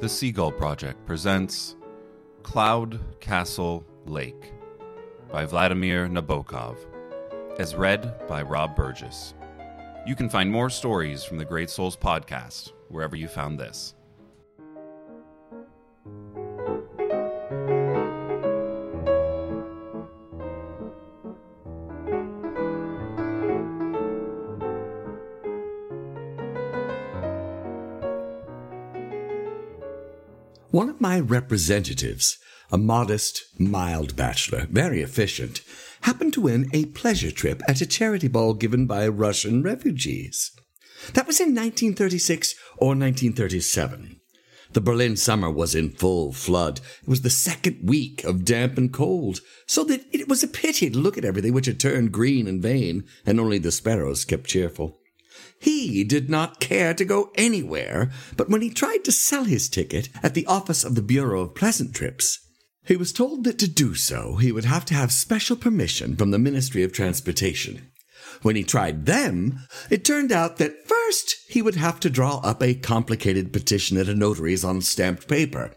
The Seagull Project presents Cloud Castle Lake by Vladimir Nabokov, as read by Rob Burgess. You can find more stories from the Great Souls podcast wherever you found this. My representatives, a modest, mild bachelor, very efficient, happened to win a pleasure trip at a charity ball given by Russian refugees. That was in 1936 or 1937. The Berlin summer was in full flood. It was the second week of damp and cold, so that it was a pity to look at everything which had turned green and vain, and only the sparrows kept cheerful. He did not care to go anywhere, but when he tried to sell his ticket at the office of the Bureau of Pleasant Trips, he was told that to do so he would have to have special permission from the Ministry of Transportation. When he tried them, it turned out that first he would have to draw up a complicated petition at a notary's on stamped paper.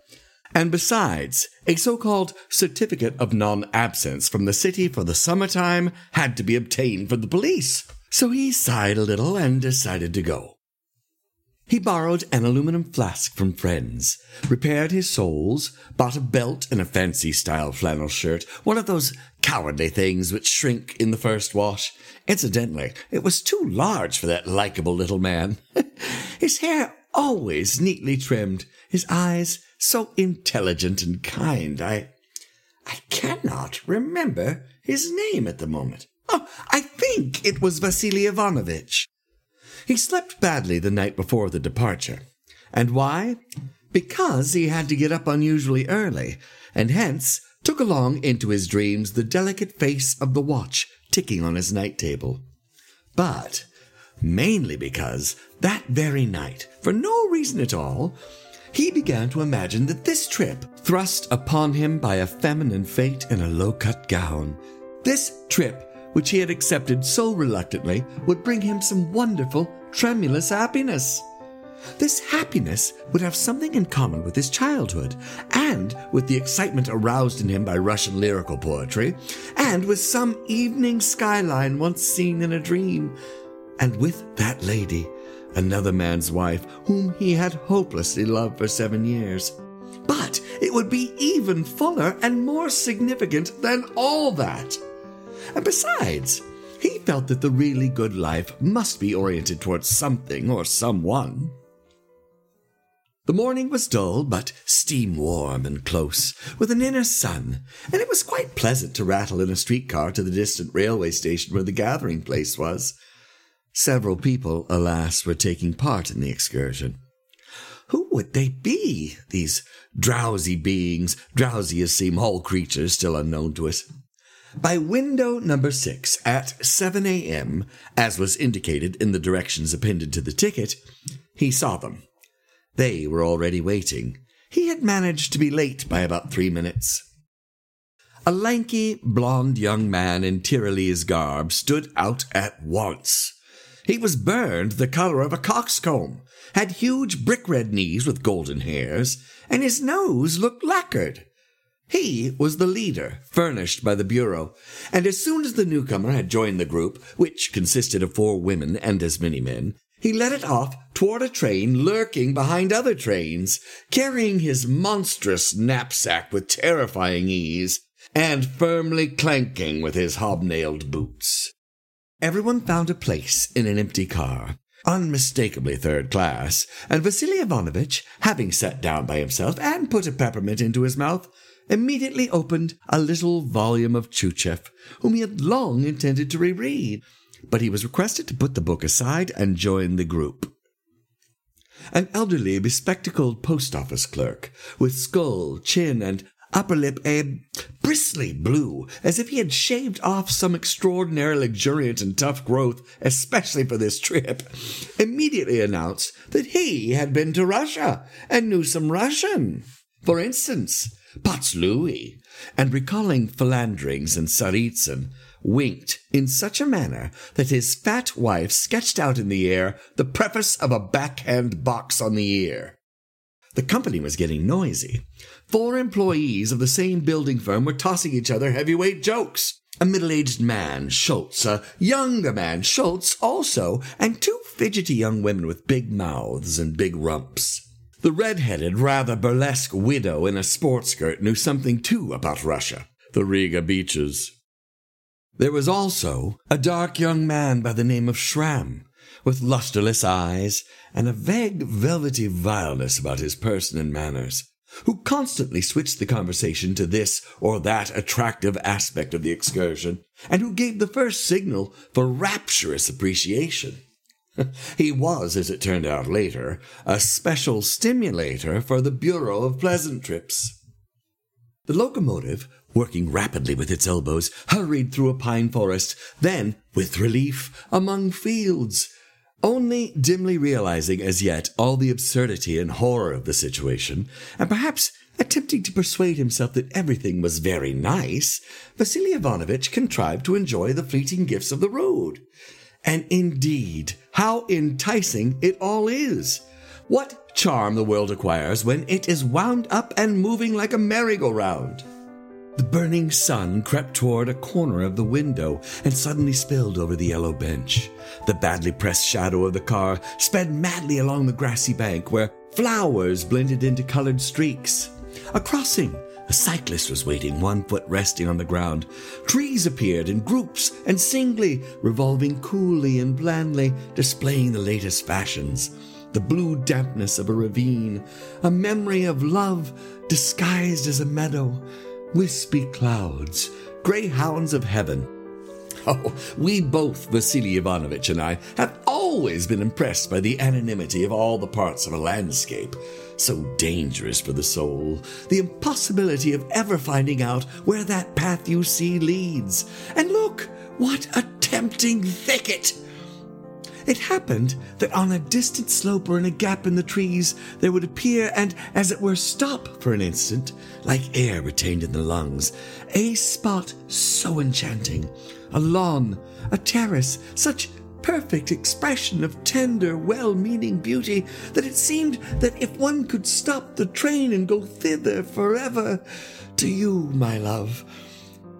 And besides, a so called certificate of non absence from the city for the summertime had to be obtained from the police. So he sighed a little and decided to go. He borrowed an aluminum flask from friends, repaired his soles, bought a belt and a fancy style flannel shirt, one of those cowardly things which shrink in the first wash. Incidentally, it was too large for that likable little man. his hair always neatly trimmed, his eyes so intelligent and kind. I, I cannot remember his name at the moment. Oh, I think it was Vasily Ivanovitch. He slept badly the night before the departure. And why? Because he had to get up unusually early, and hence took along into his dreams the delicate face of the watch ticking on his night table. But mainly because that very night, for no reason at all, he began to imagine that this trip, thrust upon him by a feminine fate in a low cut gown, this trip which he had accepted so reluctantly, would bring him some wonderful, tremulous happiness. This happiness would have something in common with his childhood, and with the excitement aroused in him by Russian lyrical poetry, and with some evening skyline once seen in a dream, and with that lady, another man's wife, whom he had hopelessly loved for seven years. But it would be even fuller and more significant than all that. And besides, he felt that the really good life must be oriented towards something or someone. The morning was dull, but steam warm and close, with an inner sun, and it was quite pleasant to rattle in a streetcar to the distant railway station where the gathering place was. Several people, alas, were taking part in the excursion. Who would they be, these drowsy beings, drowsy as seem all creatures still unknown to us? By window number six at 7 a.m., as was indicated in the directions appended to the ticket, he saw them. They were already waiting. He had managed to be late by about three minutes. A lanky, blond young man in Tyrolese garb stood out at once. He was burned the color of a coxcomb, had huge brick red knees with golden hairs, and his nose looked lacquered. He was the leader, furnished by the Bureau, and as soon as the newcomer had joined the group, which consisted of four women and as many men, he led it off toward a train lurking behind other trains, carrying his monstrous knapsack with terrifying ease, and firmly clanking with his hobnailed boots. Everyone found a place in an empty car, unmistakably third class, and Vasily Ivanovitch, having sat down by himself and put a peppermint into his mouth, immediately opened a little volume of Tyutchev, whom he had long intended to reread, but he was requested to put the book aside and join the group. An elderly, bespectacled post office clerk, with skull, chin, and upper lip a bristly blue, as if he had shaved off some extraordinary luxuriant and tough growth, especially for this trip, immediately announced that he had been to Russia and knew some Russian. For instance, patzlui, and recalling philanderings and Tsaritsyn, winked in such a manner that his fat wife sketched out in the air the preface of a backhand box on the ear. The company was getting noisy. Four employees of the same building firm were tossing each other heavyweight jokes. A middle aged man, Schultz, a younger man, Schultz also, and two fidgety young women with big mouths and big rumps. The red headed, rather burlesque widow in a sports skirt knew something too about Russia, the Riga beaches. There was also a dark young man by the name of Schramm, with lusterless eyes and a vague velvety vileness about his person and manners, who constantly switched the conversation to this or that attractive aspect of the excursion, and who gave the first signal for rapturous appreciation. he was, as it turned out later, a special stimulator for the Bureau of Pleasant Trips. The locomotive, working rapidly with its elbows, hurried through a pine forest, then, with relief, among fields, only dimly realizing as yet all the absurdity and horror of the situation, and perhaps attempting to persuade himself that everything was very nice, Vasily Ivanovitch contrived to enjoy the fleeting gifts of the road. And indeed, how enticing it all is! What charm the world acquires when it is wound up and moving like a merry-go-round! The burning sun crept toward a corner of the window and suddenly spilled over the yellow bench. The badly pressed shadow of the car sped madly along the grassy bank where flowers blended into colored streaks. A crossing. A cyclist was waiting, one foot resting on the ground. Trees appeared in groups and singly, revolving coolly and blandly, displaying the latest fashions. The blue dampness of a ravine, a memory of love disguised as a meadow wispy clouds, greyhounds of heaven. Oh, we both, Vasily Ivanovitch and I, have always been impressed by the anonymity of all the parts of a landscape. So dangerous for the soul, the impossibility of ever finding out where that path you see leads. And look, what a tempting thicket! It happened that on a distant slope or in a gap in the trees there would appear and, as it were, stop for an instant, like air retained in the lungs, a spot so enchanting, a lawn, a terrace, such perfect expression of tender, well meaning beauty that it seemed that if one could stop the train and go thither forever, to you, my love,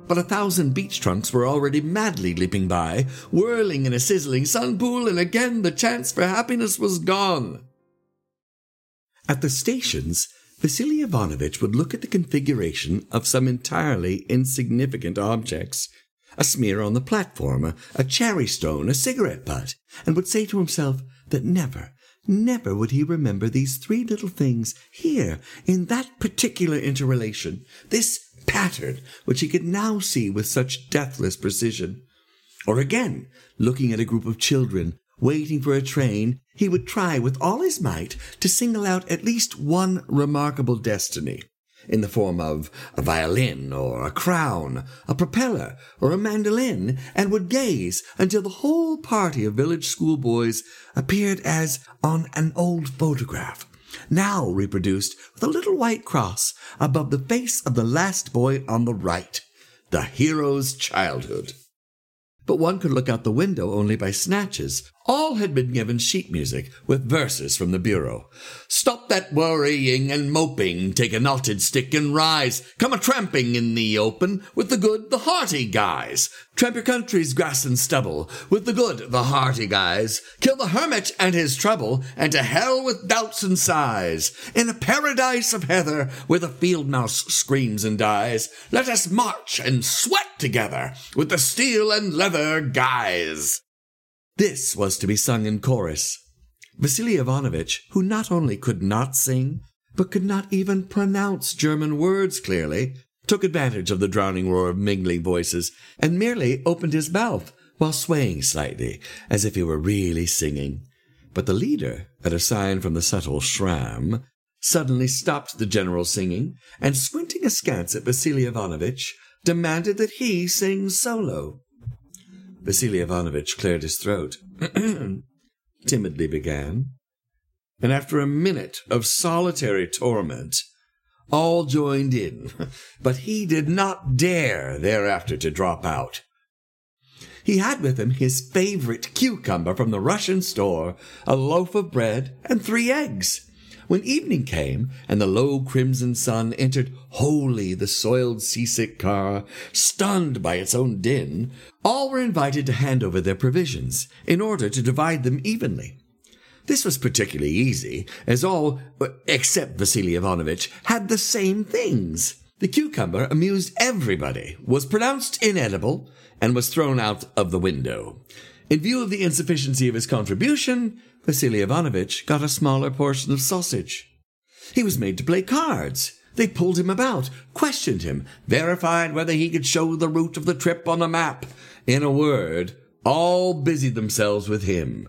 but a thousand beech trunks were already madly leaping by, whirling in a sizzling sun pool, and again the chance for happiness was gone. At the stations, Vasily Ivanovitch would look at the configuration of some entirely insignificant objects a smear on the platform, a, a cherry stone, a cigarette butt, and would say to himself that never, never would he remember these three little things here in that particular interrelation, this pattern which he could now see with such deathless precision. Or again, looking at a group of children waiting for a train, he would try with all his might to single out at least one remarkable destiny in the form of a violin or a crown, a propeller or a mandolin, and would gaze until the whole party of village schoolboys appeared as on an old photograph now reproduced with a little white cross above the face of the last boy on the right, the hero's childhood. But one could look out the window only by snatches, all had been given sheet music with verses from the bureau. Stop that worrying and moping, take a knotted stick and rise. Come a tramping in the open with the good, the hearty guys. Tramp your country's grass and stubble with the good, the hearty guys. Kill the hermit and his trouble, and to hell with doubts and sighs. In a paradise of heather where the field mouse screams and dies, let us march and sweat together with the steel and leather guys. This was to be sung in chorus. Vasily Ivanovitch, who not only could not sing, but could not even pronounce German words clearly, took advantage of the drowning roar of mingling voices and merely opened his mouth while swaying slightly, as if he were really singing. But the leader, at a sign from the subtle Schramm, suddenly stopped the general singing and, squinting askance at Vasily Ivanovitch, demanded that he sing solo. Vasily Ivanovitch cleared his throat, timidly began, and after a minute of solitary torment, all joined in, but he did not dare thereafter to drop out. He had with him his favorite cucumber from the Russian store, a loaf of bread, and three eggs. When evening came and the low crimson sun entered wholly the soiled seasick car, stunned by its own din, all were invited to hand over their provisions in order to divide them evenly. This was particularly easy, as all, uh, except Vasily Ivanovitch, had the same things. The cucumber amused everybody, was pronounced inedible, and was thrown out of the window. In view of the insufficiency of his contribution, Vasily Ivanovitch got a smaller portion of sausage. He was made to play cards. They pulled him about, questioned him, verified whether he could show the route of the trip on a map. In a word, all busied themselves with him.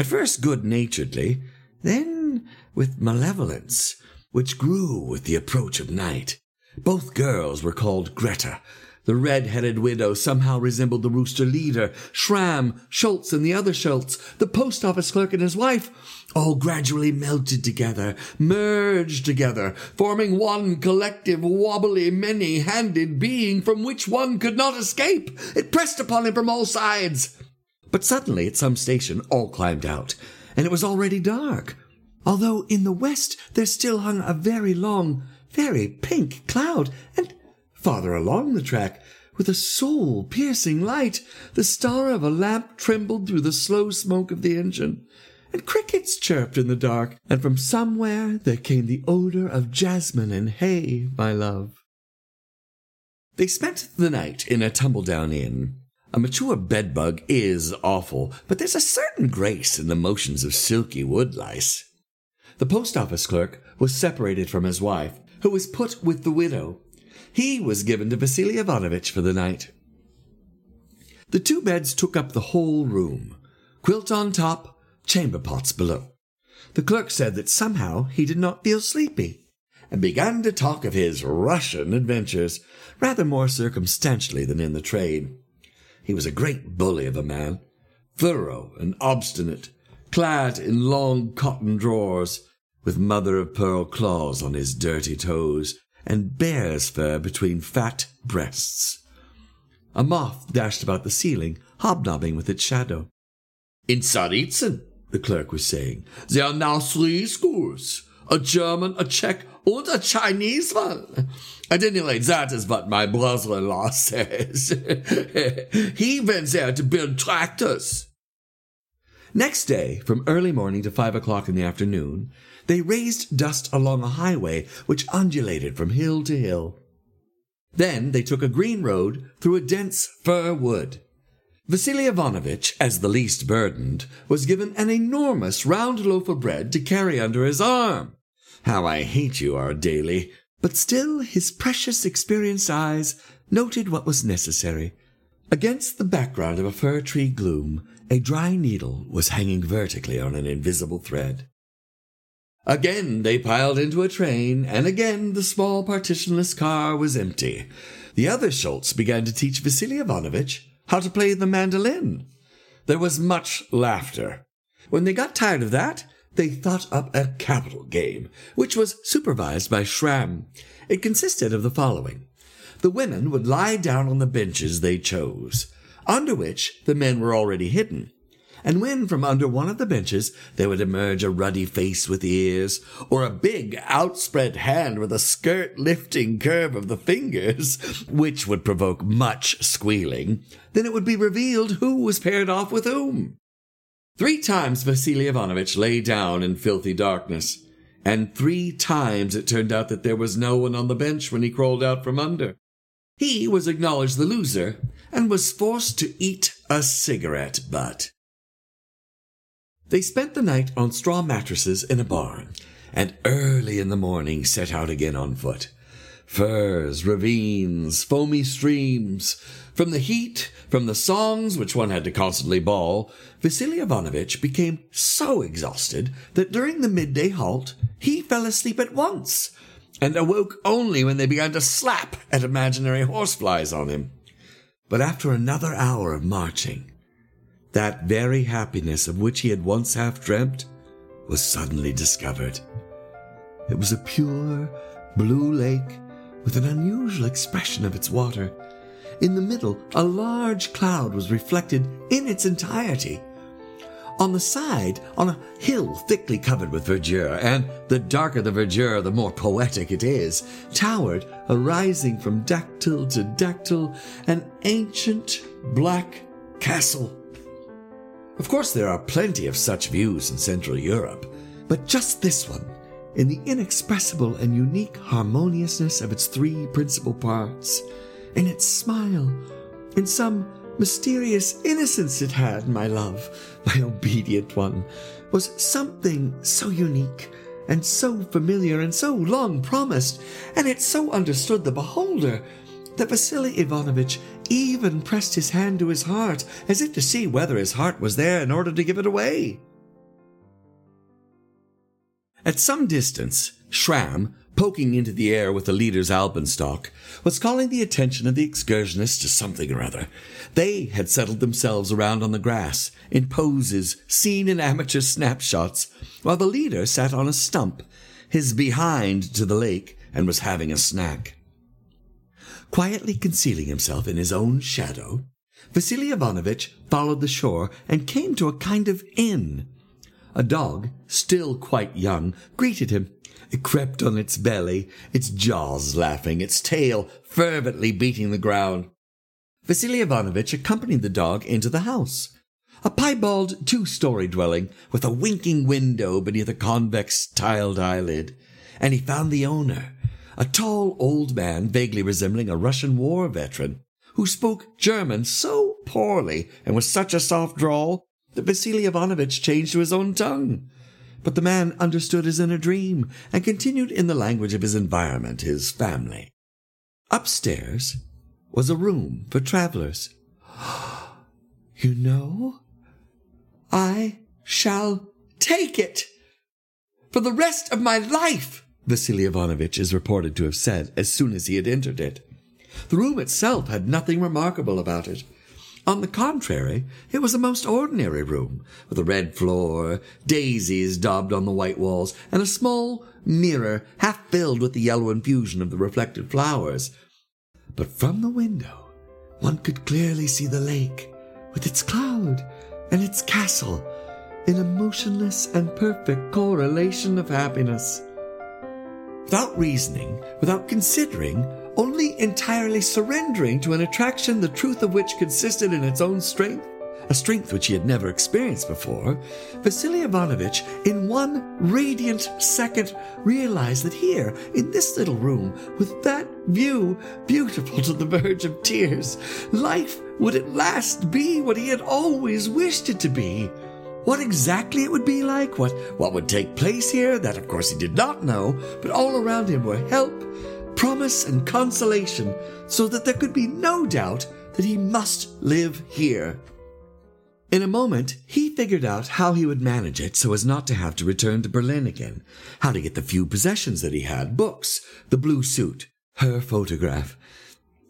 At first good naturedly, then with malevolence, which grew with the approach of night. Both girls were called Greta, the red-headed widow somehow resembled the rooster leader. Schramm, Schultz, and the other Schultz, the post office clerk and his wife, all gradually melted together, merged together, forming one collective, wobbly, many-handed being from which one could not escape. It pressed upon him from all sides. But suddenly, at some station, all climbed out, and it was already dark, although in the west there still hung a very long, very pink cloud, and Farther along the track, with a soul piercing light, the star of a lamp trembled through the slow smoke of the engine, and crickets chirped in the dark, and from somewhere there came the odor of jasmine and hay, my love. They spent the night in a tumble-down inn. A mature bedbug is awful, but there's a certain grace in the motions of silky woodlice. The post office clerk was separated from his wife, who was put with the widow, he was given to Vasily Ivanovitch for the night. The two beds took up the whole room, quilt on top, chamber pots below. The clerk said that somehow he did not feel sleepy, and began to talk of his Russian adventures, rather more circumstantially than in the trade. He was a great bully of a man, thorough and obstinate, clad in long cotton drawers, with mother of pearl claws on his dirty toes, and bear's fur between fat breasts. A moth dashed about the ceiling, hobnobbing with its shadow. In Tsaritsyn, the clerk was saying, there are now three schools a German, a Czech, and a Chinese one. At any rate, that is what my brother in law says. he went there to build tractors. Next day, from early morning to five o'clock in the afternoon, they raised dust along a highway which undulated from hill to hill. Then they took a green road through a dense fir wood. Vasily Ivanovitch, as the least burdened, was given an enormous round loaf of bread to carry under his arm. How I hate you, our daily! But still his precious experienced eyes noted what was necessary. Against the background of a fir tree gloom, a dry needle was hanging vertically on an invisible thread. Again they piled into a train, and again the small partitionless car was empty. The other Schultz began to teach Vasily Ivanovitch how to play the mandolin. There was much laughter. When they got tired of that, they thought up a capital game, which was supervised by Schramm. It consisted of the following. The women would lie down on the benches they chose, under which the men were already hidden and when from under one of the benches there would emerge a ruddy face with ears, or a big outspread hand with a skirt lifting curve of the fingers, which would provoke much squealing, then it would be revealed who was paired off with whom. Three times Vasily Ivanovitch lay down in filthy darkness, and three times it turned out that there was no one on the bench when he crawled out from under. He was acknowledged the loser, and was forced to eat a cigarette butt. They spent the night on straw mattresses in a barn, and early in the morning set out again on foot. Firs, ravines, foamy streams. From the heat, from the songs which one had to constantly bawl, Vasily Ivanovitch became so exhausted that during the midday halt he fell asleep at once, and awoke only when they began to slap at imaginary horseflies on him. But after another hour of marching, that very happiness of which he had once half dreamt was suddenly discovered. It was a pure, blue lake with an unusual expression of its water. In the middle, a large cloud was reflected in its entirety. On the side, on a hill thickly covered with verdure, and the darker the verdure, the more poetic it is, towered, arising from dactyl to dactyl, an ancient black castle. Of course, there are plenty of such views in Central Europe, but just this one, in the inexpressible and unique harmoniousness of its three principal parts, in its smile, in some mysterious innocence it had, my love, my obedient one, was something so unique and so familiar and so long promised, and it so understood the beholder that Vasily Ivanovitch even pressed his hand to his heart as if to see whether his heart was there in order to give it away. At some distance, Schramm, poking into the air with the leader's alpenstock, was calling the attention of the excursionists to something or other. They had settled themselves around on the grass, in poses seen in amateur snapshots, while the leader sat on a stump, his behind to the lake, and was having a snack. Quietly concealing himself in his own shadow, Vasily Ivanovitch followed the shore and came to a kind of inn. A dog, still quite young, greeted him. It crept on its belly, its jaws laughing, its tail fervently beating the ground. Vasily Ivanovitch accompanied the dog into the house. A piebald two-story dwelling with a winking window beneath a convex tiled eyelid. And he found the owner, a tall old man vaguely resembling a Russian war veteran, who spoke German so poorly and with such a soft drawl that Vasily Ivanovitch changed to his own tongue. But the man understood his inner dream and continued in the language of his environment, his family. Upstairs was a room for travelers. You know, I shall take it for the rest of my life. Vasily Ivanovitch is reported to have said as soon as he had entered it. The room itself had nothing remarkable about it. On the contrary, it was a most ordinary room, with a red floor, daisies daubed on the white walls, and a small mirror half filled with the yellow infusion of the reflected flowers. But from the window, one could clearly see the lake, with its cloud and its castle, in a motionless and perfect correlation of happiness without reasoning, without considering, only entirely surrendering to an attraction the truth of which consisted in its own strength, a strength which he had never experienced before, Vasily Ivanovitch, in one radiant second, realized that here, in this little room, with that view beautiful to the verge of tears, life would at last be what he had always wished it to be. What exactly it would be like, what, what would take place here, that of course he did not know, but all around him were help, promise, and consolation, so that there could be no doubt that he must live here. In a moment, he figured out how he would manage it so as not to have to return to Berlin again, how to get the few possessions that he had books, the blue suit, her photograph.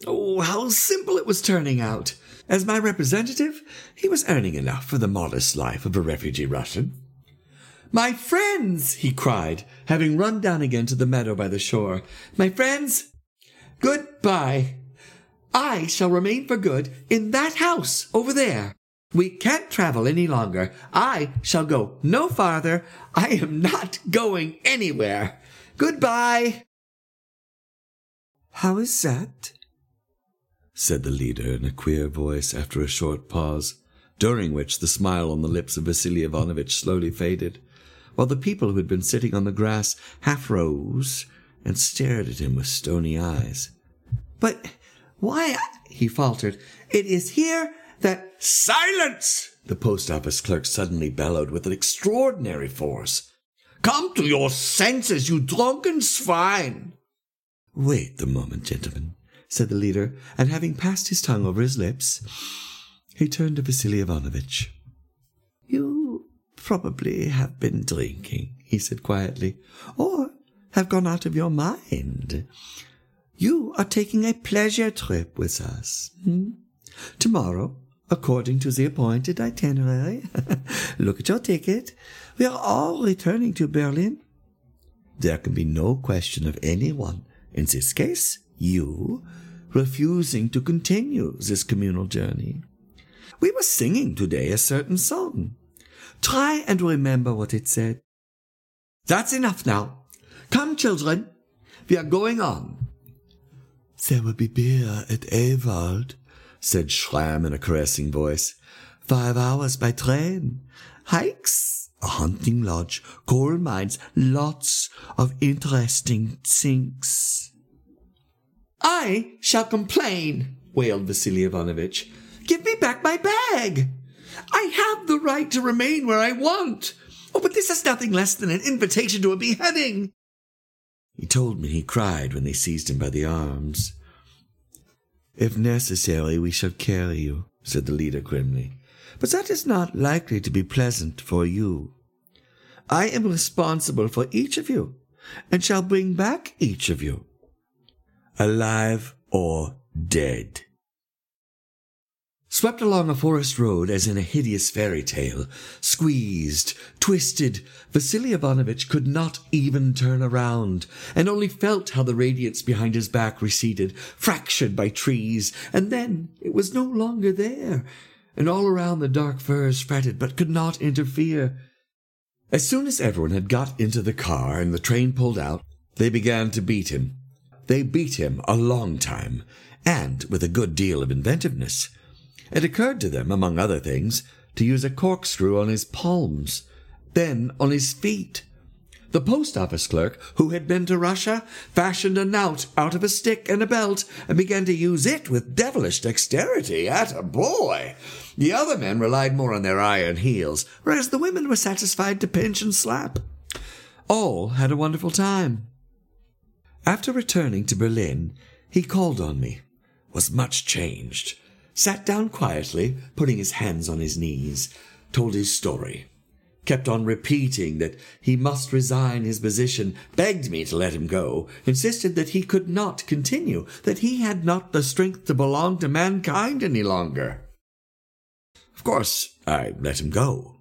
Oh, how simple it was turning out! As my representative, he was earning enough for the modest life of a refugee Russian. My friends, he cried, having run down again to the meadow by the shore. My friends, goodbye. I shall remain for good in that house over there. We can't travel any longer. I shall go no farther. I am not going anywhere. Goodbye. How is that? Said the leader in a queer voice after a short pause, during which the smile on the lips of Vasily Ivanovitch slowly faded, while the people who had been sitting on the grass half rose and stared at him with stony eyes. But why, he faltered, it is here that. Silence! The post office clerk suddenly bellowed with an extraordinary force. Come to your senses, you drunken swine! Wait the moment, gentlemen, said the leader, and having passed his tongue over his lips, he turned to Vasily Ivanovitch. You probably have been drinking, he said quietly, or have gone out of your mind. You are taking a pleasure trip with us. Hmm? Tomorrow, according to the appointed itinerary, look at your ticket. We are all returning to Berlin. There can be no question of anyone, in this case, you, refusing to continue this communal journey. We were singing today a certain song. Try and remember what it said. That's enough now. Come, children. We are going on. There will be beer at Ewald, said Schramm in a caressing voice. Five hours by train. Hikes, a hunting lodge, coal mines, lots of interesting things. I shall complain, wailed Vasily Ivanovitch. Give me back my bag. I have the right to remain where I want. Oh, but this is nothing less than an invitation to a beheading. He told me he cried when they seized him by the arms. If necessary, we shall carry you, said the leader grimly. But that is not likely to be pleasant for you. I am responsible for each of you, and shall bring back each of you, alive or dead. Swept along a forest road as in a hideous fairy tale, squeezed, twisted, Vasily Ivanovitch could not even turn around, and only felt how the radiance behind his back receded, fractured by trees, and then it was no longer there, and all around the dark firs fretted but could not interfere. As soon as everyone had got into the car and the train pulled out, they began to beat him. They beat him a long time, and with a good deal of inventiveness. It occurred to them, among other things, to use a corkscrew on his palms, then on his feet. The post office clerk, who had been to Russia, fashioned a knout out of a stick and a belt, and began to use it with devilish dexterity. At a boy! The other men relied more on their iron heels, whereas the women were satisfied to pinch and slap. All had a wonderful time. After returning to Berlin, he called on me, was much changed, sat down quietly, putting his hands on his knees, told his story, kept on repeating that he must resign his position, begged me to let him go, insisted that he could not continue, that he had not the strength to belong to mankind any longer. Of course, I let him go.